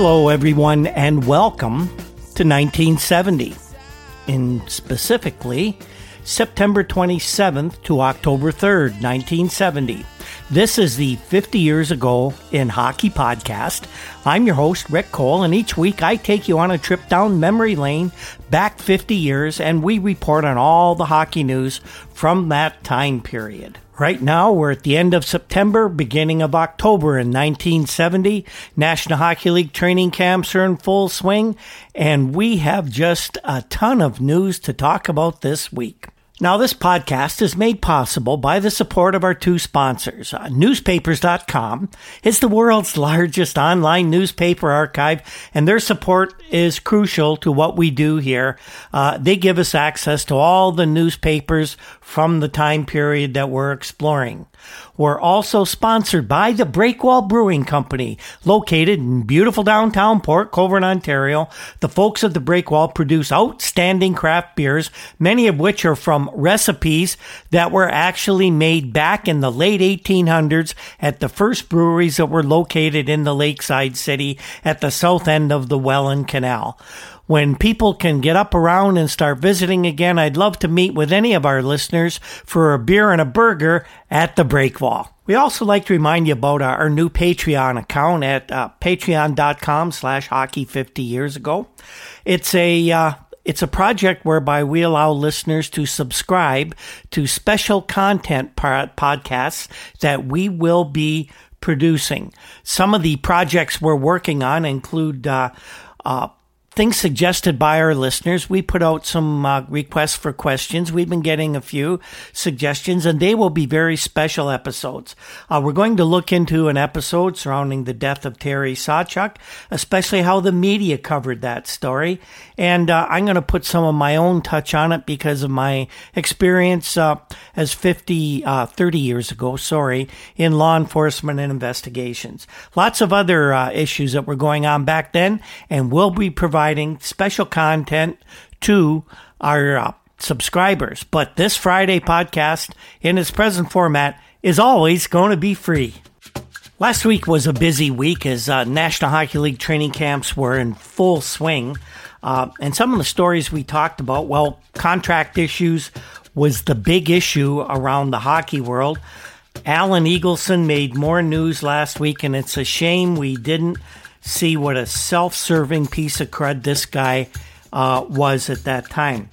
Hello, everyone, and welcome to 1970. In specifically, September 27th to October 3rd, 1970. This is the 50 Years Ago in Hockey podcast. I'm your host, Rick Cole, and each week I take you on a trip down memory lane back 50 years and we report on all the hockey news from that time period. Right now, we're at the end of September, beginning of October in 1970. National Hockey League training camps are in full swing, and we have just a ton of news to talk about this week. Now, this podcast is made possible by the support of our two sponsors. Uh, newspapers.com is the world's largest online newspaper archive, and their support is crucial to what we do here. Uh, they give us access to all the newspapers from the time period that we're exploring. We're also sponsored by the Breakwall Brewing Company, located in beautiful downtown Port Colborne, Ontario. The folks at the Breakwall produce outstanding craft beers, many of which are from recipes that were actually made back in the late 1800s at the first breweries that were located in the lakeside city at the south end of the Welland Canal when people can get up around and start visiting again, I'd love to meet with any of our listeners for a beer and a burger at the Breakwall. We also like to remind you about our, new Patreon account at uh, patreon.com slash hockey 50 years ago. It's a, uh, it's a project whereby we allow listeners to subscribe to special content podcasts that we will be producing. Some of the projects we're working on include uh, uh, things suggested by our listeners. We put out some uh, requests for questions. We've been getting a few suggestions, and they will be very special episodes. Uh, we're going to look into an episode surrounding the death of Terry Sawchuk, especially how the media covered that story. And uh, I'm going to put some of my own touch on it because of my experience uh, as 50, uh, 30 years ago, sorry, in law enforcement and investigations. Lots of other uh, issues that were going on back then, and we'll be providing special content to our uh, subscribers. But this Friday podcast, in its present format, is always going to be free. Last week was a busy week as uh, National Hockey League training camps were in full swing. Uh, and some of the stories we talked about, well, contract issues was the big issue around the hockey world. Alan Eagleson made more news last week, and it's a shame we didn't see what a self serving piece of crud this guy uh, was at that time.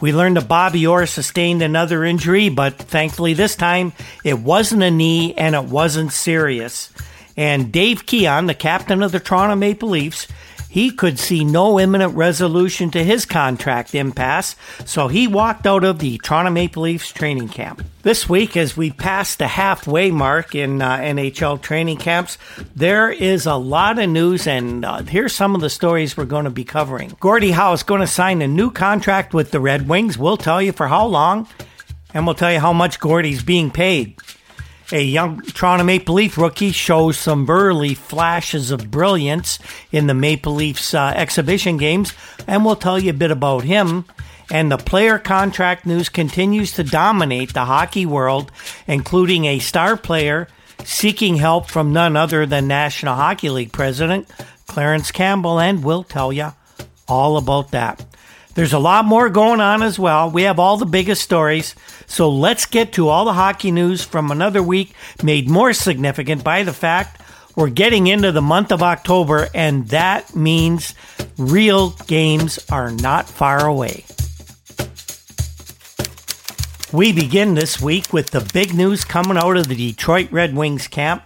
We learned that Bobby Orr sustained another injury, but thankfully this time it wasn't a knee and it wasn't serious. And Dave Keon, the captain of the Toronto Maple Leafs, he could see no imminent resolution to his contract impasse, so he walked out of the Toronto Maple Leafs training camp. This week, as we pass the halfway mark in uh, NHL training camps, there is a lot of news, and uh, here's some of the stories we're going to be covering. Gordie Howe is going to sign a new contract with the Red Wings. We'll tell you for how long, and we'll tell you how much Gordie's being paid. A young Toronto Maple Leaf rookie shows some early flashes of brilliance in the Maple Leafs uh, exhibition games, and we'll tell you a bit about him. And the player contract news continues to dominate the hockey world, including a star player seeking help from none other than National Hockey League president Clarence Campbell, and we'll tell you all about that. There's a lot more going on as well. We have all the biggest stories. So let's get to all the hockey news from another week made more significant by the fact we're getting into the month of October, and that means real games are not far away. We begin this week with the big news coming out of the Detroit Red Wings camp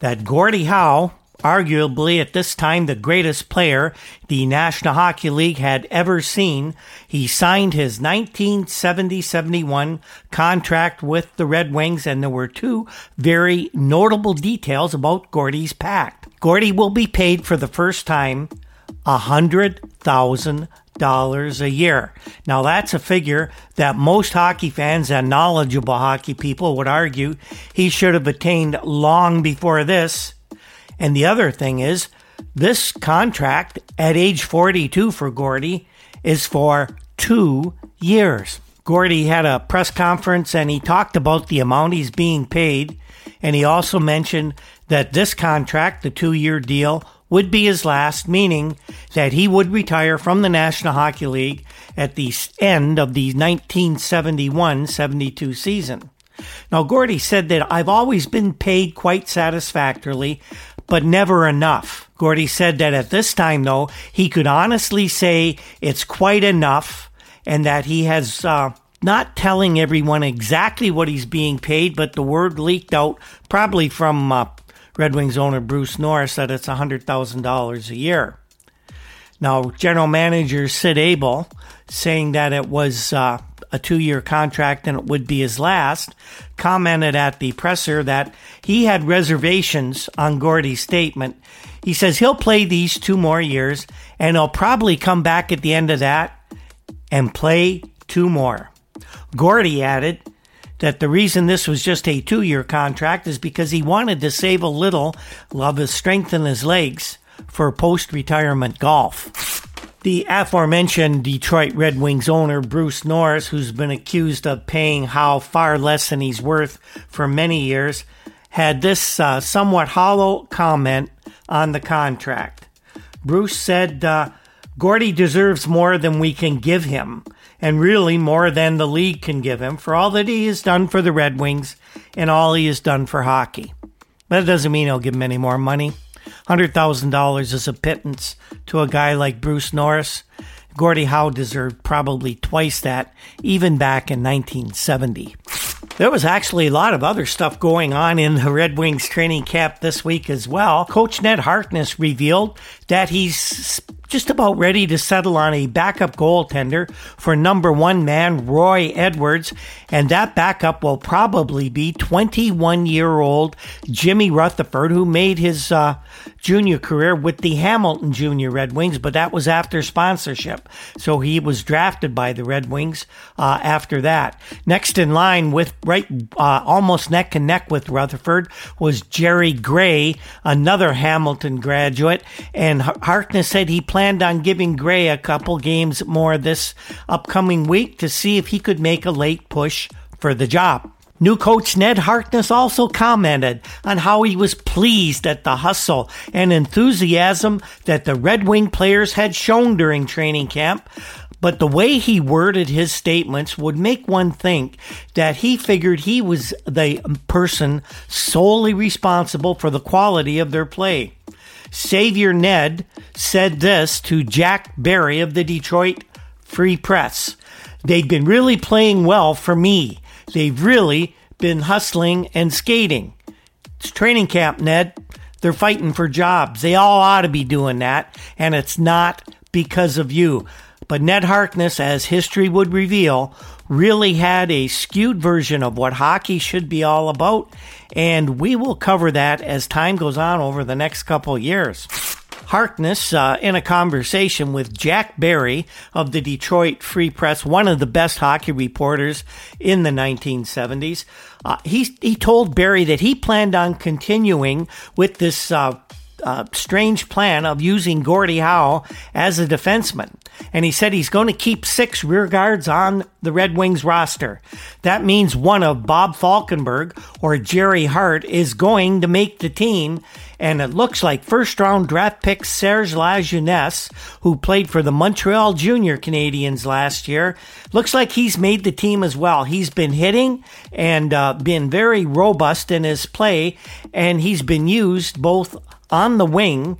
that Gordie Howe, arguably at this time the greatest player the National Hockey League had ever seen. He signed his 1970-71 contract with the Red Wings and there were two very notable details about Gordie's pact. Gordie will be paid for the first time a hundred thousand dollars a year. Now that's a figure that most hockey fans and knowledgeable hockey people would argue he should have attained long before this and the other thing is, this contract at age 42 for Gordie is for two years. Gordie had a press conference and he talked about the amount he's being paid. And he also mentioned that this contract, the two year deal, would be his last, meaning that he would retire from the National Hockey League at the end of the 1971 72 season. Now, Gordie said that I've always been paid quite satisfactorily, but never enough. Gordie said that at this time, though, he could honestly say it's quite enough and that he has uh, not telling everyone exactly what he's being paid, but the word leaked out probably from uh, Red Wings owner Bruce Norris that it's $100,000 a year. Now, general manager Sid Abel saying that it was uh, a two year contract and it would be his last, commented at the presser that he had reservations on Gordie's statement. He says he'll play these two more years and he'll probably come back at the end of that and play two more. Gordie added that the reason this was just a two year contract is because he wanted to save a little of his strength in his legs for post retirement golf. The aforementioned Detroit Red Wings owner, Bruce Norris, who's been accused of paying Howe far less than he's worth for many years, had this uh, somewhat hollow comment on the contract. Bruce said, uh, Gordie deserves more than we can give him, and really more than the league can give him for all that he has done for the Red Wings and all he has done for hockey. But that doesn't mean he'll give him any more money. $100,000 is a pittance to a guy like Bruce Norris. Gordie Howe deserved probably twice that, even back in 1970. There was actually a lot of other stuff going on in the Red Wings training camp this week as well. Coach Ned Harkness revealed that he's just about ready to settle on a backup goaltender for number one man Roy Edwards, and that backup will probably be 21 year old Jimmy Rutherford, who made his uh, junior career with the Hamilton Junior Red Wings, but that was after sponsorship. So he was drafted by the Red Wings uh, after that. Next in line with right uh, almost neck and neck with Rutherford was Jerry Gray, another Hamilton graduate, and Harkness said he planned planned on giving Gray a couple games more this upcoming week to see if he could make a late push for the job. New coach Ned Harkness also commented on how he was pleased at the hustle and enthusiasm that the Red Wing players had shown during training camp. But the way he worded his statements would make one think that he figured he was the person solely responsible for the quality of their play. Savior Ned said this to Jack Barry of the Detroit Free Press. They've been really playing well for me. They've really been hustling and skating. It's training camp, Ned. They're fighting for jobs. They all ought to be doing that, and it's not because of you. But Ned Harkness, as history would reveal, really had a skewed version of what hockey should be all about, and we will cover that as time goes on over the next couple years. Harkness, uh, in a conversation with Jack Barry of the Detroit Free Press, one of the best hockey reporters in the 1970s, uh, he, he told Barry that he planned on continuing with this uh, uh, strange plan of using Gordie Howe as a defenseman. And he said he's going to keep six rear guards on the Red Wings roster. That means one of Bob Falkenberg or Jerry Hart is going to make the team. And it looks like first round draft pick Serge Lajeunesse, who played for the Montreal Junior Canadiens last year, looks like he's made the team as well. He's been hitting and uh, been very robust in his play, and he's been used both on the wing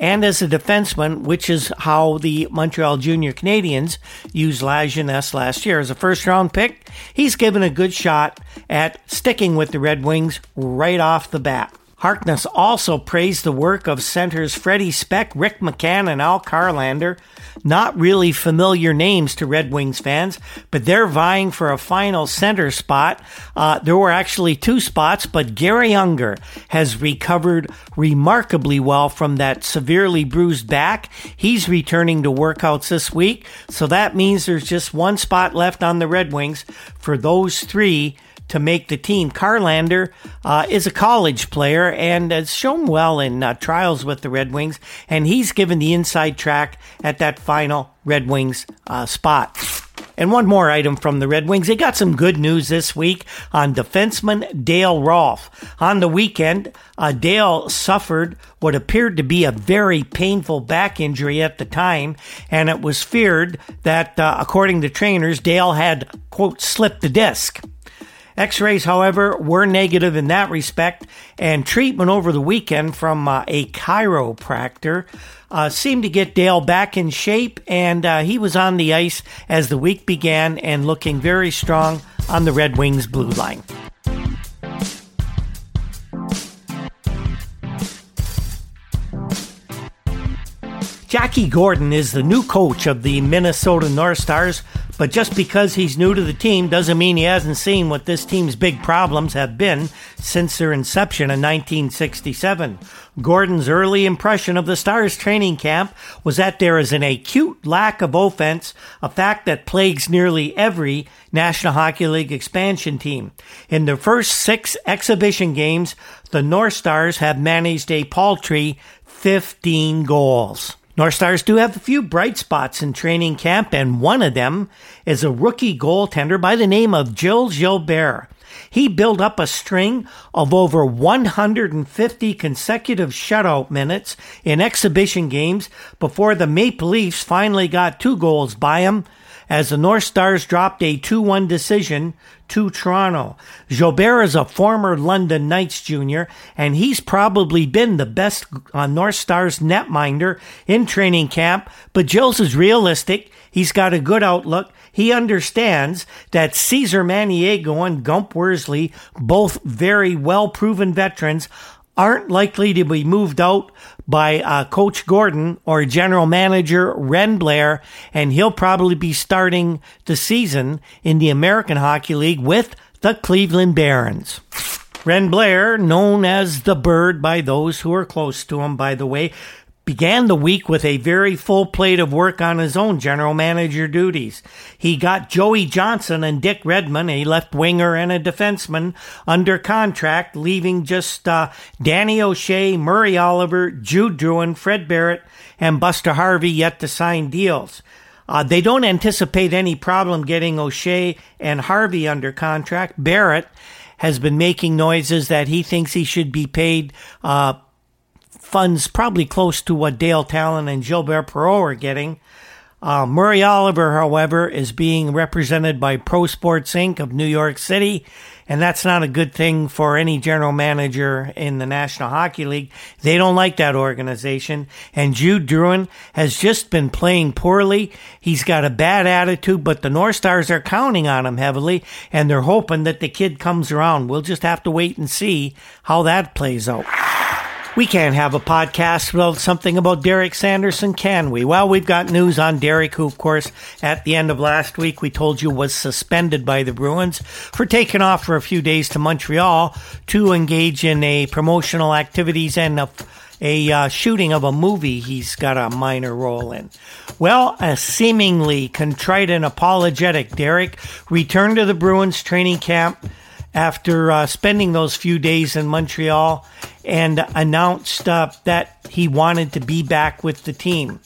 and as a defenseman, which is how the Montreal Junior Canadiens used Lajeunesse last year as a first round pick. He's given a good shot at sticking with the Red Wings right off the bat. Harkness also praised the work of centers Freddie Speck, Rick McCann, and Al Karlander. Not really familiar names to Red Wings fans, but they're vying for a final center spot. Uh, there were actually two spots, but Garry Unger has recovered remarkably well from that severely bruised back. He's returning to workouts this week, so that means there's just one spot left on the Red Wings for those three to make the team. Karlander uh, is a college player and has shown well in uh, trials with the Red Wings, and he's given the inside track at that final Red Wings uh, spot. And one more item from the Red Wings. They got some good news this week on defenseman Dale Rolfe. On the weekend, uh, Dale suffered what appeared to be a very painful back injury at the time, and it was feared that, uh, according to trainers, Dale had, quote, slipped the disc. X rays, however, were negative in that respect, and treatment over the weekend from uh, a chiropractor uh, seemed to get Dale back in shape, and uh, he was on the ice as the week began and looking very strong on the Red Wings blue line. Jackie Gordon is the new coach of the Minnesota North Stars, but just because he's new to the team doesn't mean he hasn't seen what this team's big problems have been since their inception in 1967. Gordon's early impression of the Stars training camp was that there is an acute lack of offense, a fact that plagues nearly every National Hockey League expansion team. In their first six exhibition games, the North Stars have managed a paltry 15 goals. North Stars do have a few bright spots in training camp, and one of them is a rookie goaltender by the name of Gilles Gilbert. He built up a string of over 150 consecutive shutout minutes in exhibition games before the Maple Leafs finally got two goals by him as the North Stars dropped a 2-1 decision to Toronto. Gilbert is a former London Knights junior, and he's probably been the best uh, North Stars netminder in training camp, but Jills is realistic. He's got a good outlook. He understands that Caesar Maniago and Gump Worsley, both very well proven veterans, aren't likely to be moved out by uh, Coach Gordon or General Manager Wren Blair, and he'll probably be starting the season in the American Hockey League with the Cleveland Barons. Wren Blair, known as the Bird by those who are close to him, by the way, began the week with a very full plate of work on his own general manager duties. He got Joey Johnson and Dick Redmond, a left winger and a defenseman, under contract, leaving just uh, Danny O'Shea, Murray Oliver, Jude Drouin, Fred Barrett, and Buster Harvey yet to sign deals. Uh, they don't anticipate any problem getting O'Shea and Harvey under contract. Barrett has been making noises that he thinks he should be paid uh, funds probably close to what Dale Tallon and Gilbert Perreault are getting. Uh, Murray Oliver, however, is being represented by Pro Sports Inc. of New York City, and that's not a good thing for any general manager in the National Hockey League. They don't like that organization. And Jude Drouin has just been playing poorly. He's got a bad attitude, but the North Stars are counting on him heavily, and they're hoping that the kid comes around. We'll just have to wait and see how that plays out. We can't have a podcast without something about Derek Sanderson, can we? Well, we've got news on Derek, who, of course, at the end of last week, we told you was suspended by the Bruins for taking off for a few days to Montreal to engage in a promotional activities and a, a uh, shooting of a movie he's got a minor role in. Well, a seemingly contrite and apologetic Derek returned to the Bruins training camp after uh, spending those few days in Montreal and announced uh, that he wanted to be back with the team.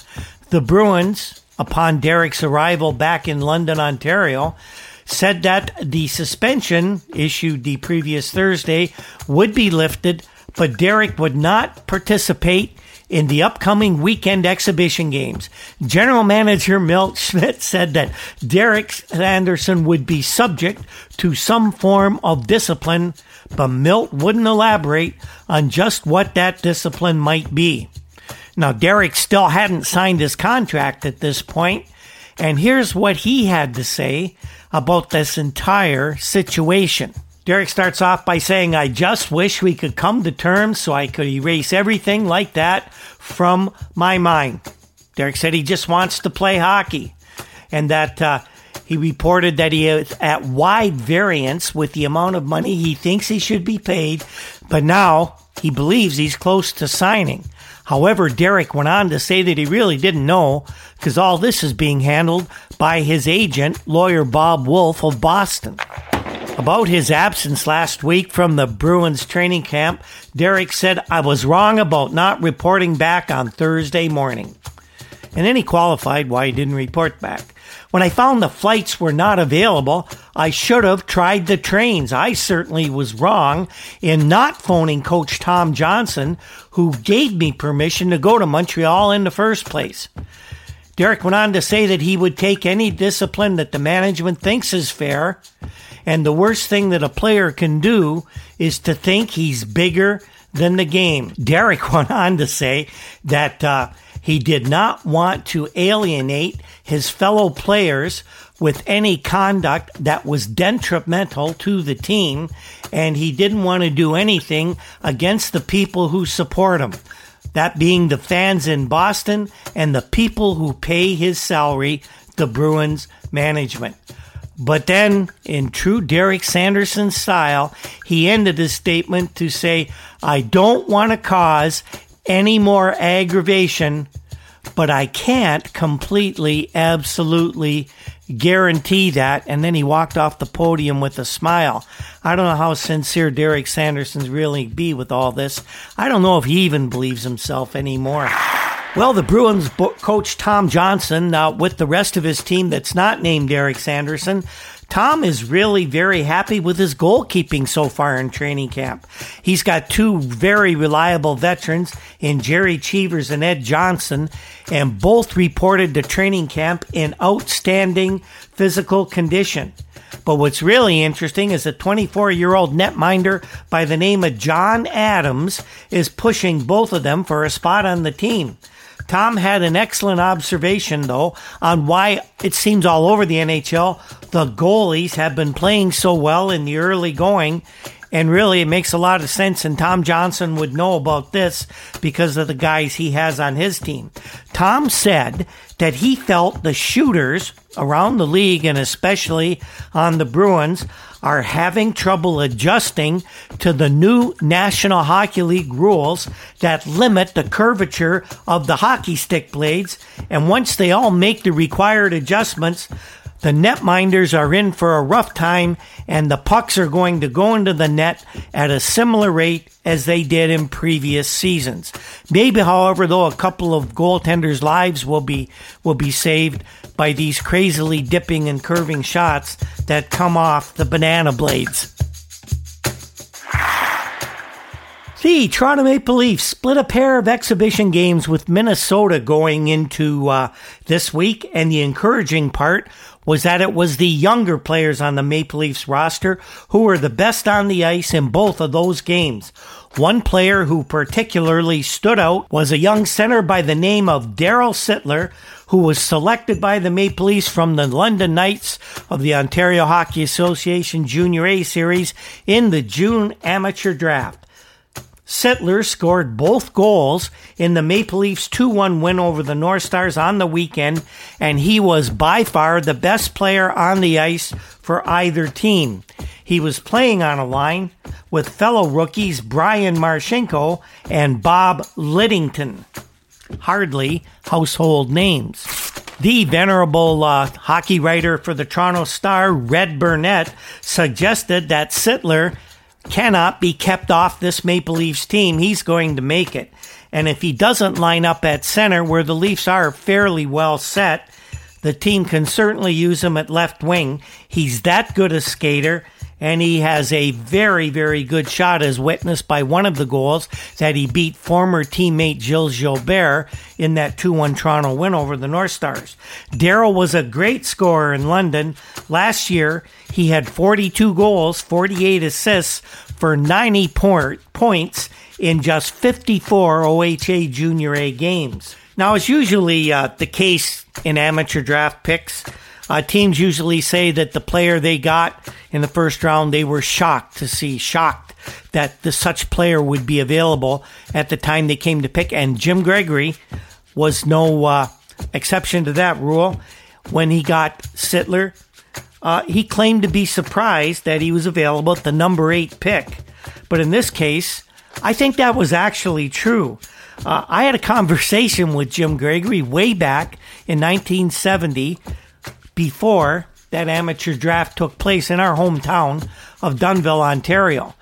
The Bruins, upon Derek's arrival back in London, Ontario, said that the suspension issued the previous Thursday would be lifted, but Derek would not participate in the upcoming weekend exhibition games. General Manager Milt Schmidt said that Derek Sanderson would be subject to some form of discipline, but Milt wouldn't elaborate on just what that discipline might be. Now, Derek still hadn't signed his contract at this point, and here's what he had to say about this entire situation. Derek starts off by saying, I just wish we could come to terms so I could erase everything like that from my mind. Derek said he just wants to play hockey and that uh, he reported that he is at wide variance with the amount of money he thinks he should be paid, but now he believes he's close to signing. However, Derek went on to say that he really didn't know because all this is being handled by his agent, lawyer Bob Woolf of Boston. About his absence last week from the Bruins training camp, Derek said, I was wrong about not reporting back on Thursday morning. And then he qualified why he didn't report back. When I found the flights were not available, I should have tried the trains. I certainly was wrong in not phoning Coach Tom Johnson, who gave me permission to go to Montreal in the first place. Derek went on to say that he would take any discipline that the management thinks is fair, and the worst thing that a player can do is to think he's bigger than the game. Derek went on to say that uh, he did not want to alienate his fellow players with any conduct that was detrimental to the team, and he didn't want to do anything against the people who support him. That being the fans in Boston and the people who pay his salary, the Bruins management. But then, in true Derek Sanderson style, he ended his statement to say, I don't want to cause any more aggravation but I can't completely, absolutely guarantee that. And then he walked off the podium with a smile. I don't know how sincere Derek Sanderson's really be with all this. I don't know if he even believes himself anymore. Well, the Bruins coach Tom Johnson, uh, with the rest of his team that's not named Eric Sanderson, Tom is really very happy with his goalkeeping so far in training camp. He's got two very reliable veterans in Gerry Cheevers and Ed Johnson, and both reported to training camp in outstanding physical condition. But what's really interesting is a 24 year old netminder by the name of John Adams is pushing both of them for a spot on the team. Tom had an excellent observation, though, on why it seems all over the NHL the goalies have been playing so well in the early going. And really, it makes a lot of sense. And Tom Johnson would know about this because of the guys he has on his team. Tom said that he felt the shooters around the league and especially on the Bruins are having trouble adjusting to the new National Hockey League rules that limit the curvature of the hockey stick blades. And once they all make the required adjustments, the netminders are in for a rough time, and the pucks are going to go into the net at a similar rate as they did in previous seasons. Maybe, however, though, a couple of goaltenders' lives will be will be saved by these crazily dipping and curving shots that come off the banana blades. The Toronto Maple Leafs split a pair of exhibition games with Minnesota going into uh, this week, and the encouraging part was that it was the younger players on the Maple Leafs roster who were the best on the ice in both of those games. One player who particularly stood out was a young center by the name of Darryl Sittler, who was selected by the Maple Leafs from the London Knights of the Ontario Hockey Association Junior A Series in the June amateur draft. Sittler scored both goals in the Maple Leafs 2 1 win over the North Stars on the weekend, and he was by far the best player on the ice for either team. He was playing on a line with fellow rookies Brian Marchinko and Bob Liddington. Hardly household names. The venerable uh, hockey writer for the Toronto Star, Red Burnett, suggested that Sittler cannot be kept off this Maple Leafs team. He's going to make it. And if he doesn't line up at center, where the Leafs are fairly well set, the team can certainly use him at left wing. He's that good a skater and he has a very, very good shot, as witnessed by one of the goals that he beat former teammate Gilles Gilbert in that 2 1 Toronto win over the North Stars. Darryl was a great scorer in London. Last year, he had 42 goals, 48 assists for 90 points in just 54 OHA Junior A games. Now, it's usually uh, the case in amateur draft picks uh, teams usually say that the player they got in the first round, they were shocked to see, shocked that the, such player would be available at the time they came to pick. And Jim Gregory was no uh, exception to that rule. When he got Sittler, uh, he claimed to be surprised that he was available at the number eight pick. But in this case, I think that was actually true. Uh, I had a conversation with Jim Gregory way back in 1970 before that amateur draft took place in our hometown of Dunnville, Ontario.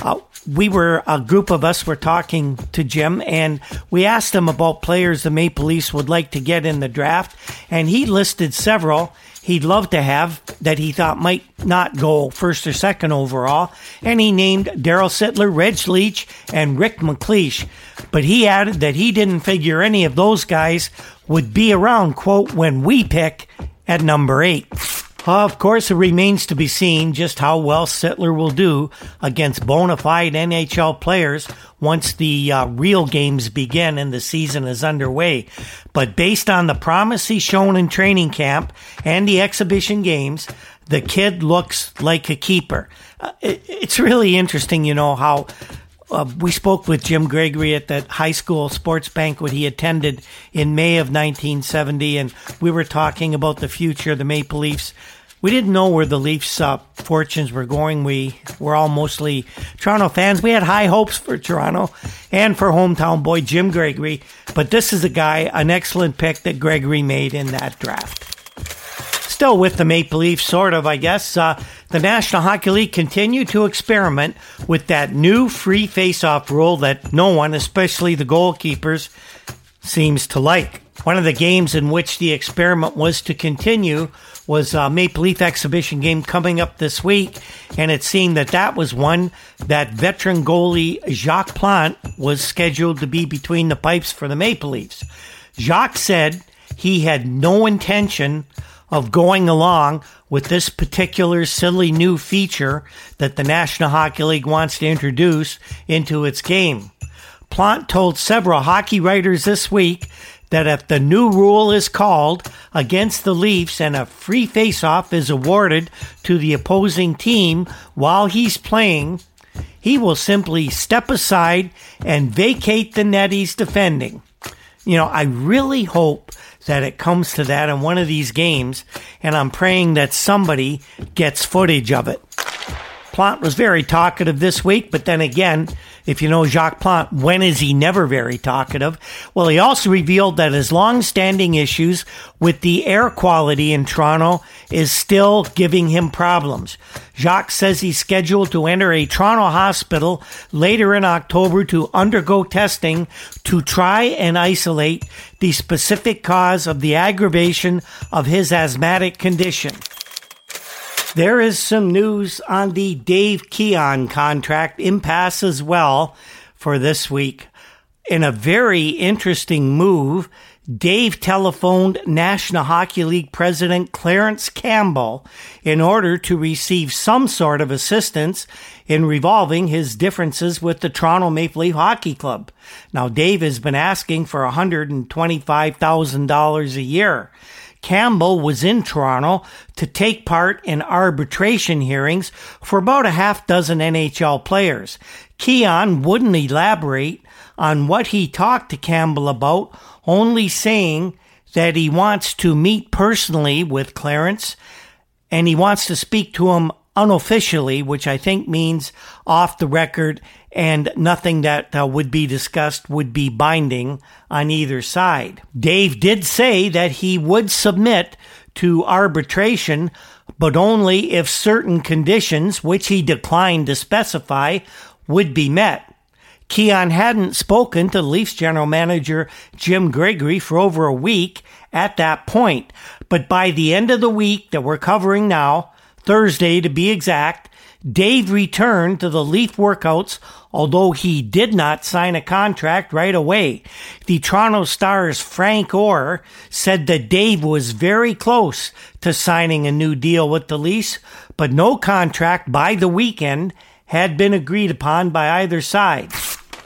Uh, we were a group of us were talking to Jim and we asked him about players the Maple Leafs would like to get in the draft and he listed several he'd love to have that he thought might not go first or second overall and he named Darryl Sittler, Reg Leach and Rick MacLeish but he added that he didn't figure any of those guys would be around quote when we pick at number 8 of course, it remains to be seen just how well Sittler will do against bona fide NHL players once the uh, real games begin and the season is underway. But based on the promise he's shown in training camp and the exhibition games, the kid looks like a keeper. Uh, it, it's really interesting, you know, how uh, we spoke with Jim Gregory at that high school sports banquet he attended in May of 1970, and we were talking about the future of the Maple Leafs. We didn't know where the Leafs' uh, fortunes were going. We were all mostly Toronto fans. We had high hopes for Toronto and for hometown boy Jim Gregory, but this is a guy, an excellent pick that Gregory made in that draft still with the Maple Leafs, sort of, I guess. Uh, the National Hockey League continued to experiment with that new free face-off rule that no one, especially the goalkeepers, seems to like. One of the games in which the experiment was to continue was a Maple Leaf exhibition game coming up this week, and it seemed that that was one that veteran goalie Jacques Plante was scheduled to be between the pipes for the Maple Leafs. Jacques said he had no intention of going along with this particular silly new feature that the National Hockey League wants to introduce into its game. Plante told several hockey writers this week that if the new rule is called against the Leafs and a free faceoff is awarded to the opposing team while he's playing, he will simply step aside and vacate the net he's defending. You know, I really hope that it comes to that in one of these games, and I'm praying that somebody gets footage of it. Plante was very talkative this week, but then again, if you know Jacques Plante, when is he never very talkative? Well, he also revealed that his long-standing issues with the air quality in Toronto is still giving him problems. Jacques says he's scheduled to enter a Toronto hospital later in October to undergo testing to try and isolate the specific cause of the aggravation of his asthmatic condition. There is some news on the Dave Keon contract impasse as well for this week. In a very interesting move, Dave telephoned National Hockey League President Clarence Campbell in order to receive some sort of assistance in revolving his differences with the Toronto Maple Leaf Hockey Club. Now, Dave has been asking for $125,000 a year. Campbell was in Toronto to take part in arbitration hearings for about a half dozen NHL players. Keon wouldn't elaborate on what he talked to Campbell about, only saying that he wants to meet personally with Clarence and he wants to speak to him unofficially, which I think means off the record and nothing that uh, would be discussed would be binding on either side. Dave did say that he would submit to arbitration, but only if certain conditions, which he declined to specify, would be met. Keon hadn't spoken to Leafs general manager Jim Gregory for over a week at that point, but by the end of the week that we're covering now, Thursday to be exact, Dave returned to the Leaf workouts, although he did not sign a contract right away. The Toronto Star's Frank Orr said that Dave was very close to signing a new deal with the Leafs, but no contract by the weekend had been agreed upon by either side.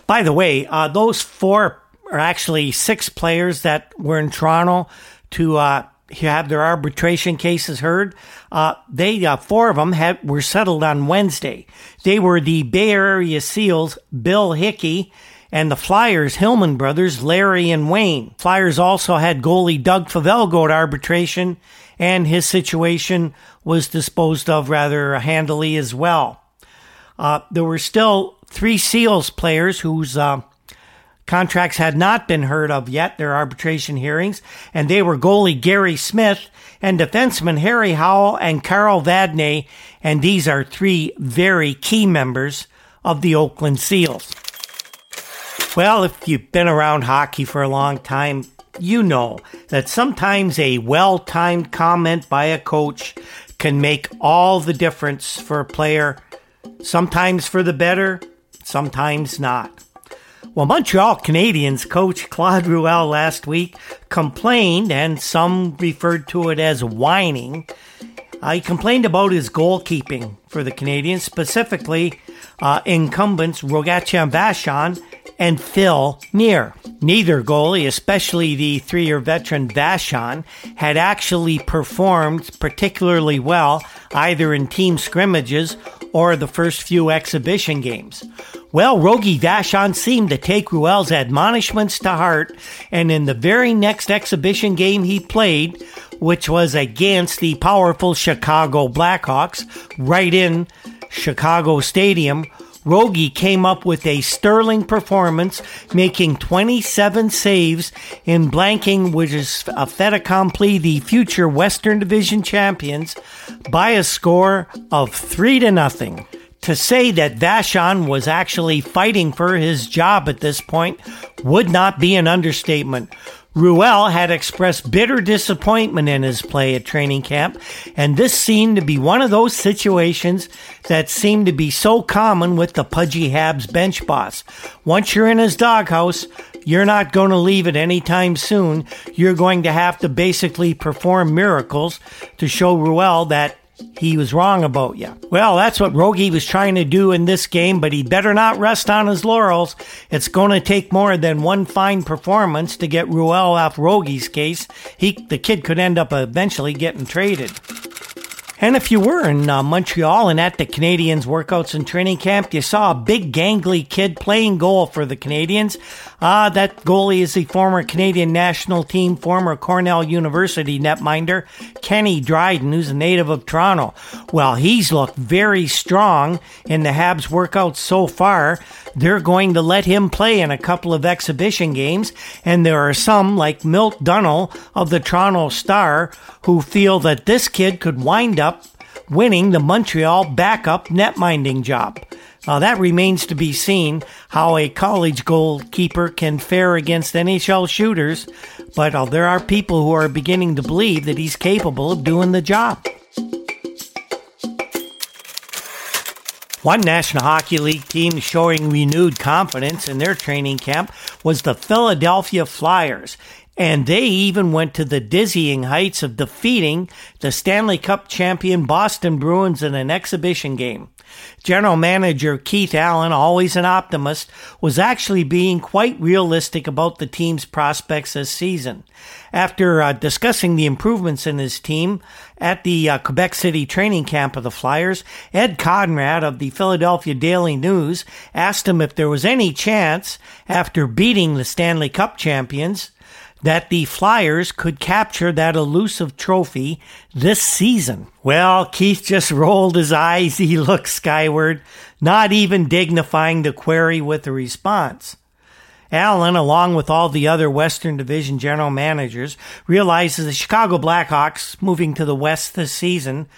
By the way, uh, those four are actually six players that were in Toronto to uh, have their arbitration cases heard. Uh, they uh, four of them had were settled on Wednesday. They were the Bay Area Seals, Bill Hicke, and the Flyers, Hillman brothers, Larry and Wayne. Flyers also had goalie Doug Favell go to arbitration, and his situation was disposed of rather handily as well. Uh, there were still three Seals players whose uh, Contracts had not been heard of yet, their arbitration hearings, and they were goalie Gary Smith and defenseman Harry Howell and Carl Vadnais, and these are three very key members of the Oakland Seals. Well, if you've been around hockey for a long time, you know that sometimes a well timed comment by a coach can make all the difference for a player, sometimes for the better, sometimes not. Well, Montreal Canadiens coach Claude Ruel last week complained, and some referred to it as whining. Uh, he complained about his goalkeeping for the Canadiens, specifically uh, incumbents Rogatien Vachon and Phil Myre. Neither goalie, especially the three year veteran Vachon, had actually performed particularly well either in team scrimmages or the first few exhibition games. Well, Rogie Vachon seemed to take Ruel's admonishments to heart, and in the very next exhibition game he played, which was against the powerful Chicago Blackhawks, right in Chicago Stadium, Rogie came up with a sterling performance, making 27 saves in blanking, which is a fait accompli, the future Western Division champions, by a score of three to nothing. To say that Vachon was actually fighting for his job at this point would not be an understatement. Ruel had expressed bitter disappointment in his play at training camp, and this seemed to be one of those situations that seemed to be so common with the pudgy Habs bench boss. Once you're in his doghouse, you're not going to leave it anytime soon. You're going to have to basically perform miracles to show Ruel that he was wrong about you. Well, that's what Rogie was trying to do in this game, but he better not rest on his laurels. It's going to take more than one fine performance to get Ruel off Rogie's case. He, the kid could end up eventually getting traded. And if you were in uh, Montreal and at the Canadiens workouts and training camp, you saw a big gangly kid playing goal for the Canadiens. Ah, that goalie is the former Canadian national team, former Cornell University netminder, Kenny Dryden, who's a native of Toronto. Well, he's looked very strong in the Habs workouts so far. They're going to let him play in a couple of exhibition games, and there are some, like Milt Dunnell of the Toronto Star, who feel that this kid could wind up winning the Montreal backup netminding job. Uh, that remains to be seen how a college goalkeeper can fare against NHL shooters, but uh, there are people who are beginning to believe that he's capable of doing the job. One National Hockey League team showing renewed confidence in their training camp was the Philadelphia Flyers. And they even went to the dizzying heights of defeating the Stanley Cup champion Boston Bruins in an exhibition game. General manager Keith Allen, always an optimist, was actually being quite realistic about the team's prospects this season. After uh, discussing the improvements in his team at the uh, Quebec City training camp of the Flyers, Ed Conrad of the Philadelphia Daily News asked him if there was any chance, after beating the Stanley Cup champions, that the Flyers could capture that elusive trophy this season. Well, Keith just rolled his eyes. He looked skyward, not even dignifying the query with a response. Allen, along with all the other Western Division general managers, realizes the Chicago Blackhawks moving to the West this season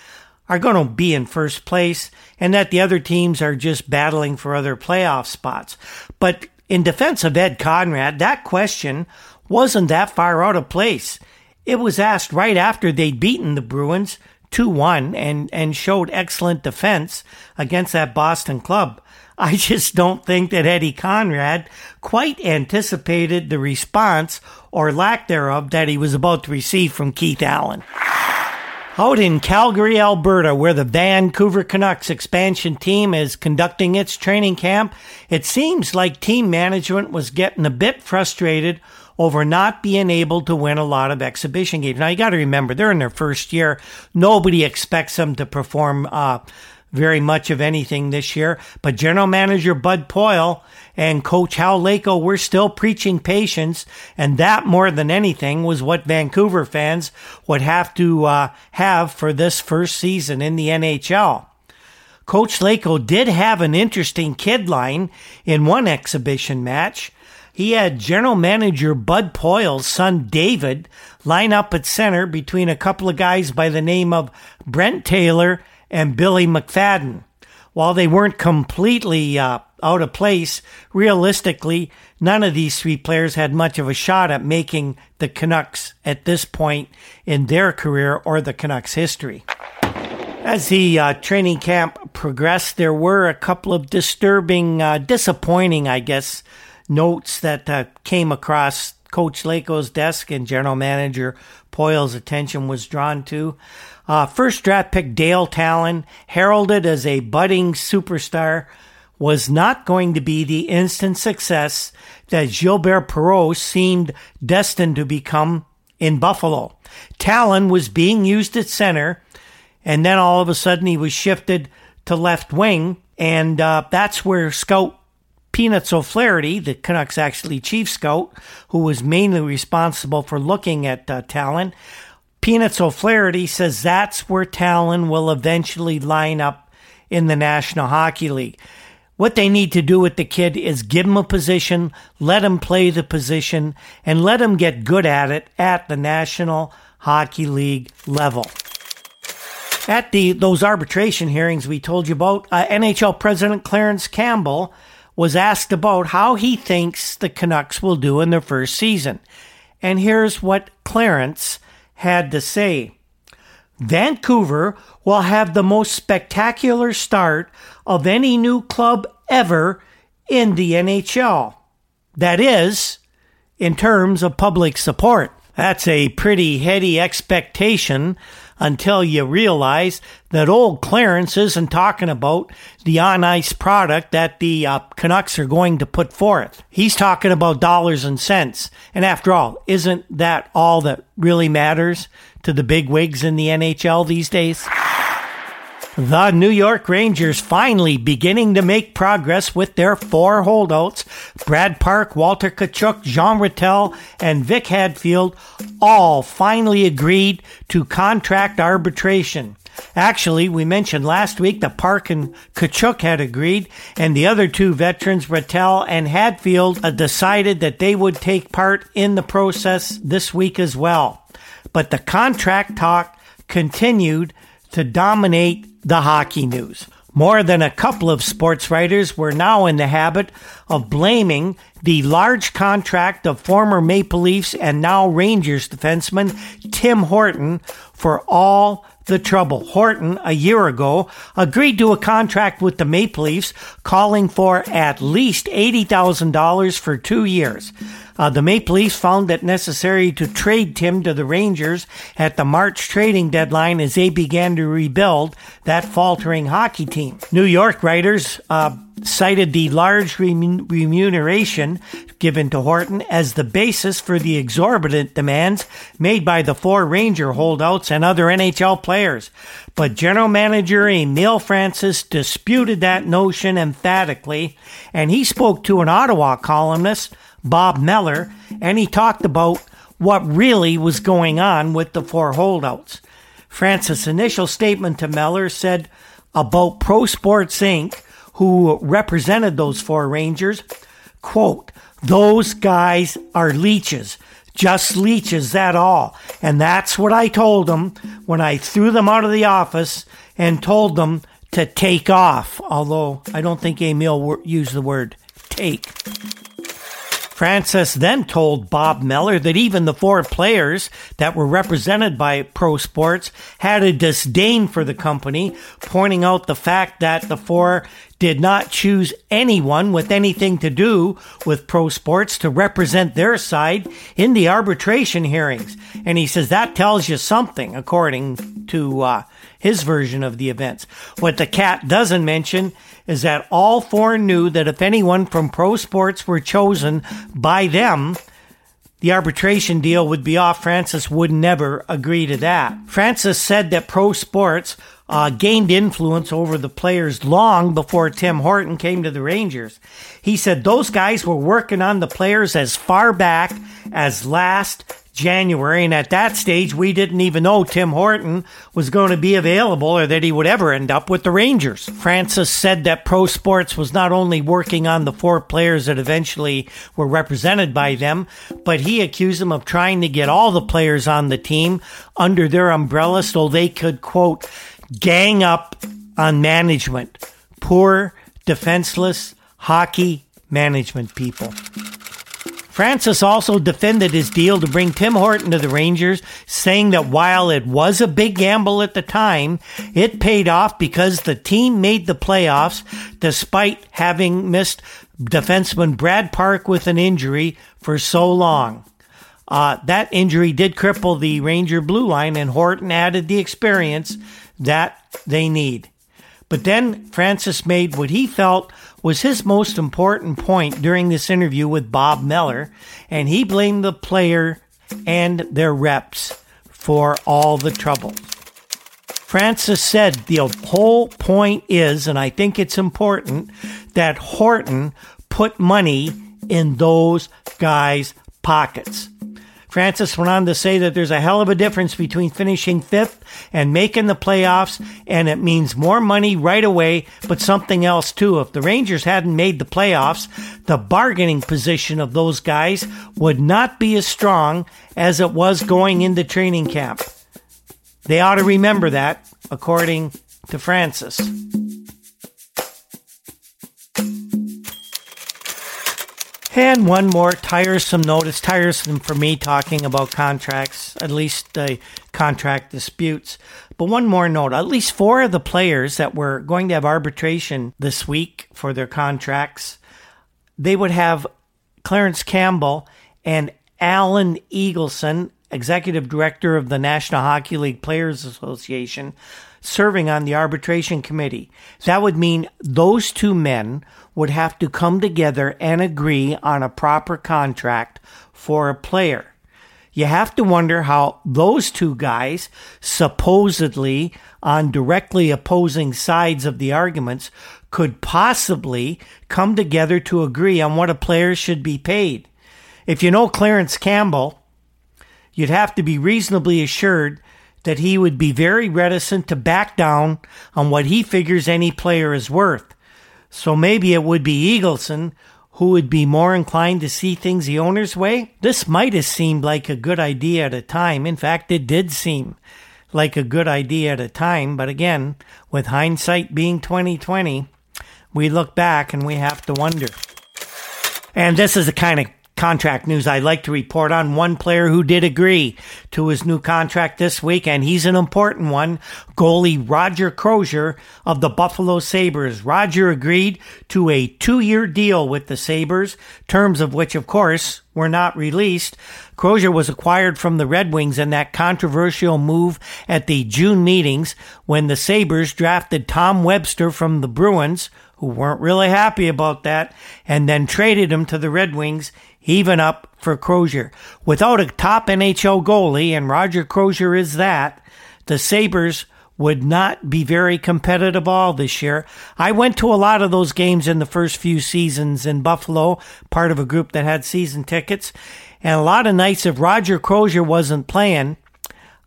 are going to be in first place and that the other teams are just battling for other playoff spots. But in defense of Ed Conrad, that question wasn't that far out of place. It was asked right after they'd beaten the Bruins 2 1 and, and showed excellent defense against that Boston club. I just don't think that Eddie Conrad quite anticipated the response or lack thereof that he was about to receive from Keith Allen. Out in Calgary, Alberta, where the Vancouver Canucks expansion team is conducting its training camp, it seems like team management was getting a bit frustrated over not being able to win a lot of exhibition games. Now you got to remember they're in their first year. Nobody expects them to perform uh, very much of anything this year. But general manager Bud Poile and coach Hal Laycoe were still preaching patience, and that more than anything was what Vancouver fans would have to uh, have for this first season in the NHL. Coach Laycoe did have an interesting kid line in one exhibition match. He had general manager Bud Poile's son David line up at center between a couple of guys by the name of Brent Taylor and Billy McFadden. While they weren't completely uh, out of place, realistically, none of these three players had much of a shot at making the Canucks at this point in their career or the Canucks' history. As the uh, training camp progressed, there were a couple of disturbing, uh, disappointing, I guess, notes that uh, came across Coach Laycoe's desk and General Manager Poile's attention was drawn to. Uh, first draft pick Dale Tallon, heralded as a budding superstar, was not going to be the instant success that Gilbert Perreault seemed destined to become in Buffalo. Tallon was being used at center and then all of a sudden he was shifted to left wing, and uh, that's where scout Peanuts O'Flaherty, the Canucks actually chief scout, who was mainly responsible for looking at uh, Tallon, Peanuts O'Flaherty says that's where Tallon will eventually line up in the National Hockey League. What they need to do with the kid is give him a position, let him play the position, and let him get good at it at the National Hockey League level. At the those arbitration hearings we told you about, uh, NHL President Clarence Campbell was asked about how he thinks the Canucks will do in their first season. And here's what Clarence had to say. Vancouver will have the most spectacular start of any new club ever in the NHL. That is, in terms of public support. That's a pretty heady expectation until you realize that old Clarence isn't talking about the on ice product that the uh, Canucks are going to put forth. He's talking about dollars and cents. And after all, isn't that all that really matters to the big wigs in the NHL these days? The New York Rangers finally beginning to make progress with their four holdouts. Brad Park, Walter Tkaczuk, Jean Ratelle, and Vic Hadfield all finally agreed to contract arbitration. Actually, we mentioned last week that Park and Tkaczuk had agreed, and the other two veterans, Ratelle and Hadfield, uh, decided that they would take part in the process this week as well. But the contract talk continued to dominate the hockey news. More than a couple of sports writers were now in the habit of blaming the large contract of former Maple Leafs and now Rangers defenseman Tim Horton for all the trouble. Horton, a year ago, agreed to a contract with the Maple Leafs calling for at least $80,000 for two years. Uh, the Maple Leafs found it necessary to trade Tim to the Rangers at the March trading deadline as they began to rebuild that faltering hockey team. New York writers uh, cited the large remuneration given to Horton as the basis for the exorbitant demands made by the four Ranger holdouts and other NHL players. But general manager Emile Francis disputed that notion emphatically, and he spoke to an Ottawa columnist Bob Meller, and he talked about what really was going on with the four holdouts. Francis' initial statement to Meller said about Pro Sports Inc., who represented those four Rangers, quote, those guys are leeches, just leeches, that all. And that's what I told them when I threw them out of the office and told them to take off, although I don't think Emil used the word take. Francis then told Bob Meller that even the four players that were represented by Pro Sports had a disdain for the company, pointing out the fact that the four did not choose anyone with anything to do with Pro Sports to represent their side in the arbitration hearings. And he says that tells you something, according to uh, his version of the events. What the cat doesn't mention is that all four knew that if anyone from pro sports were chosen by them, the arbitration deal would be off. Francis would never agree to that. Francis said that pro sports uh, gained influence over the players long before Tim Horton came to the Rangers. He said those guys were working on the players as far back as last January, and at that stage, we didn't even know Tim Horton was going to be available or that he would ever end up with the Rangers. Francis said that Pro Sports was not only working on the four players that eventually were represented by them, but he accused them of trying to get all the players on the team under their umbrella so they could, quote, gang up on management poor, defenseless hockey management people. Francis also defended his deal to bring Tim Horton to the Rangers, saying that while it was a big gamble at the time, it paid off because the team made the playoffs despite having missed defenseman Brad Park with an injury for so long. Uh, that injury did cripple the Ranger blue line, and Horton added the experience that they need. But then Francis made what he felt was his most important point during this interview with Bob Meller, and he blamed the player and their reps for all the trouble. Francis said the whole point is, and I think it's important, that Horton put money in those guys' pockets. Francis went on to say that there's a hell of a difference between finishing fifth and making the playoffs, and it means more money right away, but something else too. If the Rangers hadn't made the playoffs, the bargaining position of those guys would not be as strong as it was going into training camp. They ought to remember that, according to Francis. And one more tiresome note. It's tiresome for me talking about contracts, at least uh, contract disputes. But one more note at least four of the players that were going to have arbitration this week for their contracts, they would have Clarence Campbell and Alan Eagleson, executive director of the National Hockey League Players Association, serving on the arbitration committee. That would mean those two men would have to come together and agree on a proper contract for a player. You have to wonder how those two guys, supposedly on directly opposing sides of the arguments, could possibly come together to agree on what a player should be paid. If you know Clarence Campbell, you'd have to be reasonably assured that he would be very reticent to back down on what he figures any player is worth. So maybe it would be Eagleson who would be more inclined to see things the owner's way. This might have seemed like a good idea at a time. In fact, it did seem like a good idea at a time. But again, with hindsight being 2020, we look back and we have to wonder. And this is the kind of contract news I'd like to report on one player who did agree to his new contract this week, and he's an important one. Goalie Roger Crozier of the Buffalo Sabres. Roger agreed to a two year deal with the Sabres, terms of which, of course, were not released. Crozier was acquired from the Red Wings in that controversial move at the June meetings when the Sabres drafted Tom Webster from the Bruins, who weren't really happy about that, and then traded him to the Red Wings even up for Crozier. Without a top NHL goalie, and Roger Crozier is that, the Sabres would not be very competitive all this year. I went to a lot of those games in the first few seasons in Buffalo, part of a group that had season tickets. And a lot of nights, if Roger Crozier wasn't playing,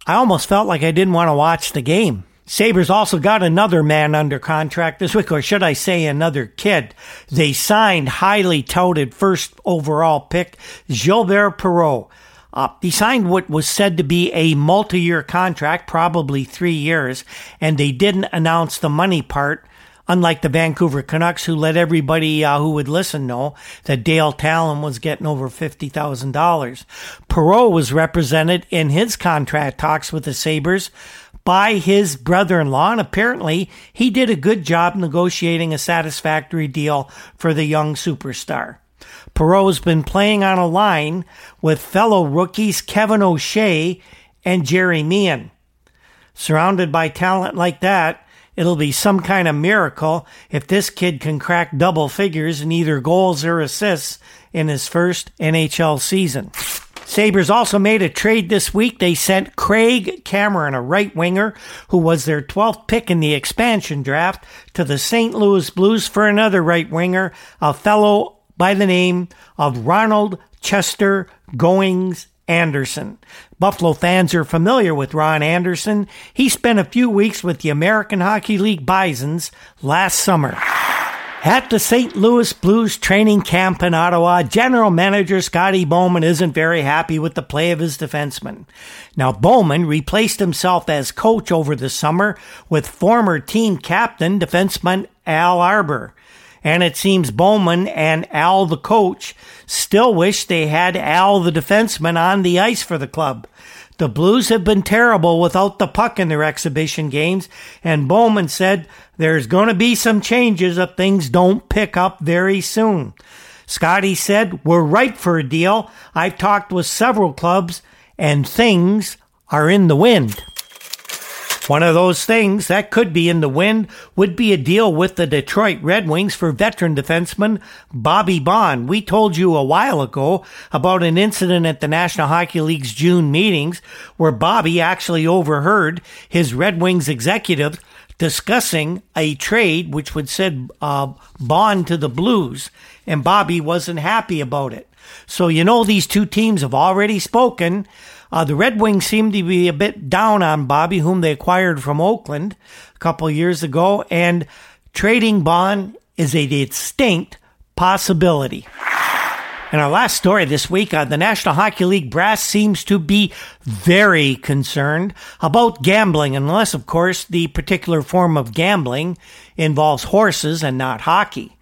I almost felt like I didn't want to watch the game. Sabres also got another man under contract this week, or should I say another kid. They signed highly touted first overall pick, Gilbert Perreault. Uh, he signed what was said to be a multi-year contract, probably three years, and they didn't announce the money part, unlike the Vancouver Canucks, who let everybody uh, who would listen know that Dale Tallon was getting over $50,000. Perreault was represented in his contract talks with the Sabres by his brother in law, and apparently he did a good job negotiating a satisfactory deal for the young superstar. Perreault's been playing on a line with fellow rookies Kevin O'Shea and Gerry Meehan. Surrounded by talent like that, it'll be some kind of miracle if this kid can crack double figures in either goals or assists in his first NHL season. Sabres also made a trade this week. They sent Craig Cameron, a right winger who was their 12th pick in the expansion draft, to the St. Louis Blues for another right winger, a fellow by the name of Ronald Chester Goings Anderson. Buffalo fans are familiar with Ron Anderson. He spent a few weeks with the American Hockey League Bisons last summer. At the St. Louis Blues training camp in Ottawa, general manager Scotty Bowman isn't very happy with the play of his defensemen. Now, Bowman replaced himself as coach over the summer with former team captain, defenseman Al Arbour. And it seems Bowman and Al the coach still wish they had Al the defenseman on the ice for the club. The Blues have been terrible without the puck in their exhibition games, and Bowman said there's going to be some changes if things don't pick up very soon. Scotty said, We're ripe for a deal. I've talked with several clubs, and things are in the wind. One of those things that could be in the wind would be a deal with the Detroit Red Wings for veteran defenseman Bobby Baun. We told you a while ago about an incident at the National Hockey League's June meetings where Bobby actually overheard his Red Wings executive discussing a trade which would send uh, Baun to the Blues, and Bobby wasn't happy about it. So you know these two teams have already spoken. Uh, the Red Wings seem to be a bit down on Bobby, whom they acquired from Oakland a couple years ago, and trading Baun is a distinct possibility. And our last story this week, uh, the National Hockey League brass seems to be very concerned about gambling, unless, of course, the particular form of gambling involves horses and not hockey.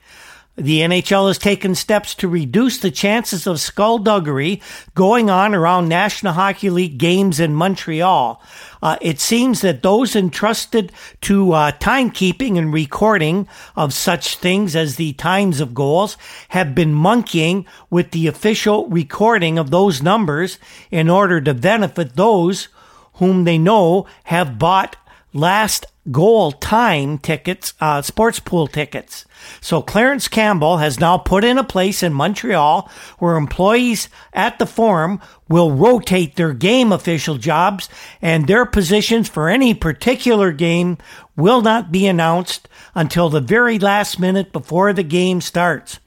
The NHL has taken steps to reduce the chances of skullduggery going on around National Hockey League games in Montreal. Uh, it seems that those entrusted to uh, timekeeping and recording of such things as the times of goals have been monkeying with the official recording of those numbers in order to benefit those whom they know have bought last goal time tickets, uh, sports pool tickets. So Clarence Campbell has now put in a place in Montreal where employees at the forum will rotate their game official jobs and their positions for any particular game will not be announced until the very last minute before the game starts.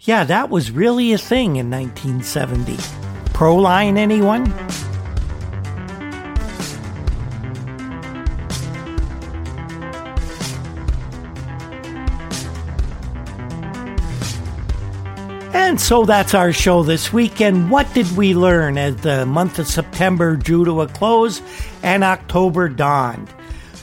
Yeah, that was really a thing in 1970. Proline anyone? And so that's our show this week. And what did we learn as the month of September drew to a close and October dawned?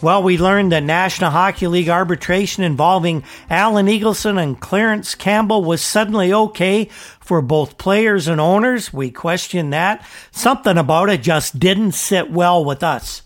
Well, we learned that National Hockey League arbitration involving Alan Eagleson and Clarence Campbell was suddenly okay for both players and owners. We questioned that. Something about it just didn't sit well with us.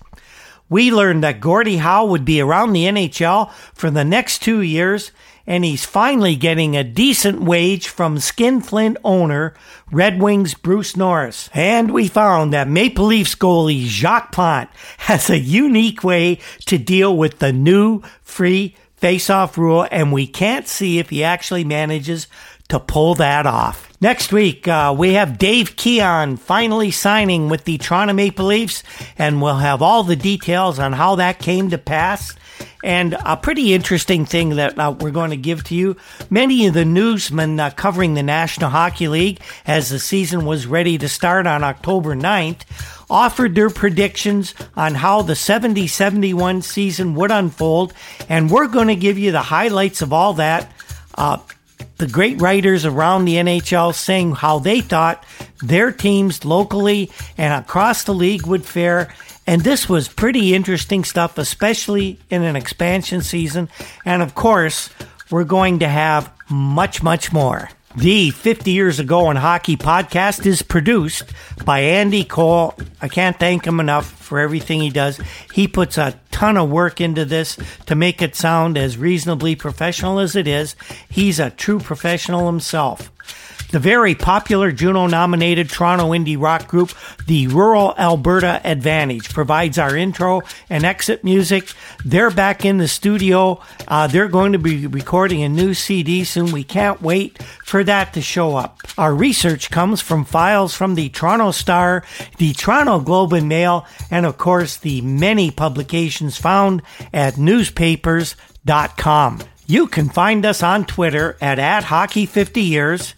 We learned that Gordie Howe would be around the NHL for the next two years and he's finally getting a decent wage from Skinflint owner Red Wings Bruce Norris. And we found that Maple Leafs goalie Jacques Plante has a unique way to deal with the new free face-off rule, and we can't see if he actually manages to pull that off. Next week, uh, we have Dave Keon finally signing with the Toronto Maple Leafs, and we'll have all the details on how that came to pass and a pretty interesting thing that uh, we're going to give to you. Many of the newsmen uh, covering the National Hockey League as the season was ready to start on October 9th offered their predictions on how the 70 71 season would unfold. And we're going to give you the highlights of all that. The great writers around the NHL saying how they thought their teams locally and across the league would fare and this was pretty interesting stuff, especially in an expansion season. And of course, we're going to have much, much more. The 50 Years Ago in Hockey podcast is produced by Andy Cole. I can't thank him enough for everything he does. He puts a ton of work into this to make it sound as reasonably professional as it is. He's a true professional himself. The very popular Juno nominated Toronto indie rock group, the Rural Alberta Advantage, provides our intro and exit music. They're back in the studio. Uh, they're going to be recording a new CD soon. We can't wait for that to show up. Our research comes from files from the Toronto Star, the Toronto Globe and Mail, and of course the many publications found at newspapers.com. You can find us on Twitter at, at Hockey50Years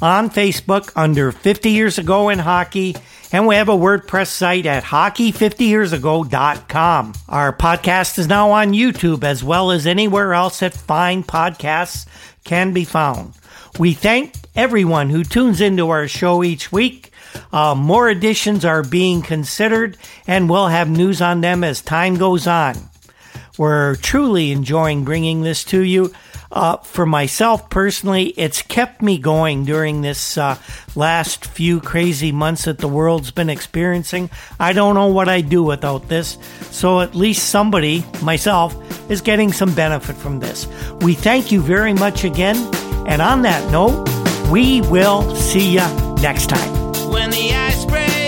on Facebook under 50 Years Ago in Hockey, and we have a WordPress site at hockey50yearsago.com. Our podcast is now on YouTube as well as anywhere else that fine podcasts can be found. We thank everyone who tunes into our show each week. Uh, more editions are being considered, and we'll have news on them as time goes on. We're truly enjoying bringing this to you. Uh, for myself personally, it's kept me going during this uh, last few crazy months that the world's been experiencing. I don't know what I'd do without this. So at least somebody, myself, is getting some benefit from this. We thank you very much again. And on that note, we will see you next time. When the ice breaks.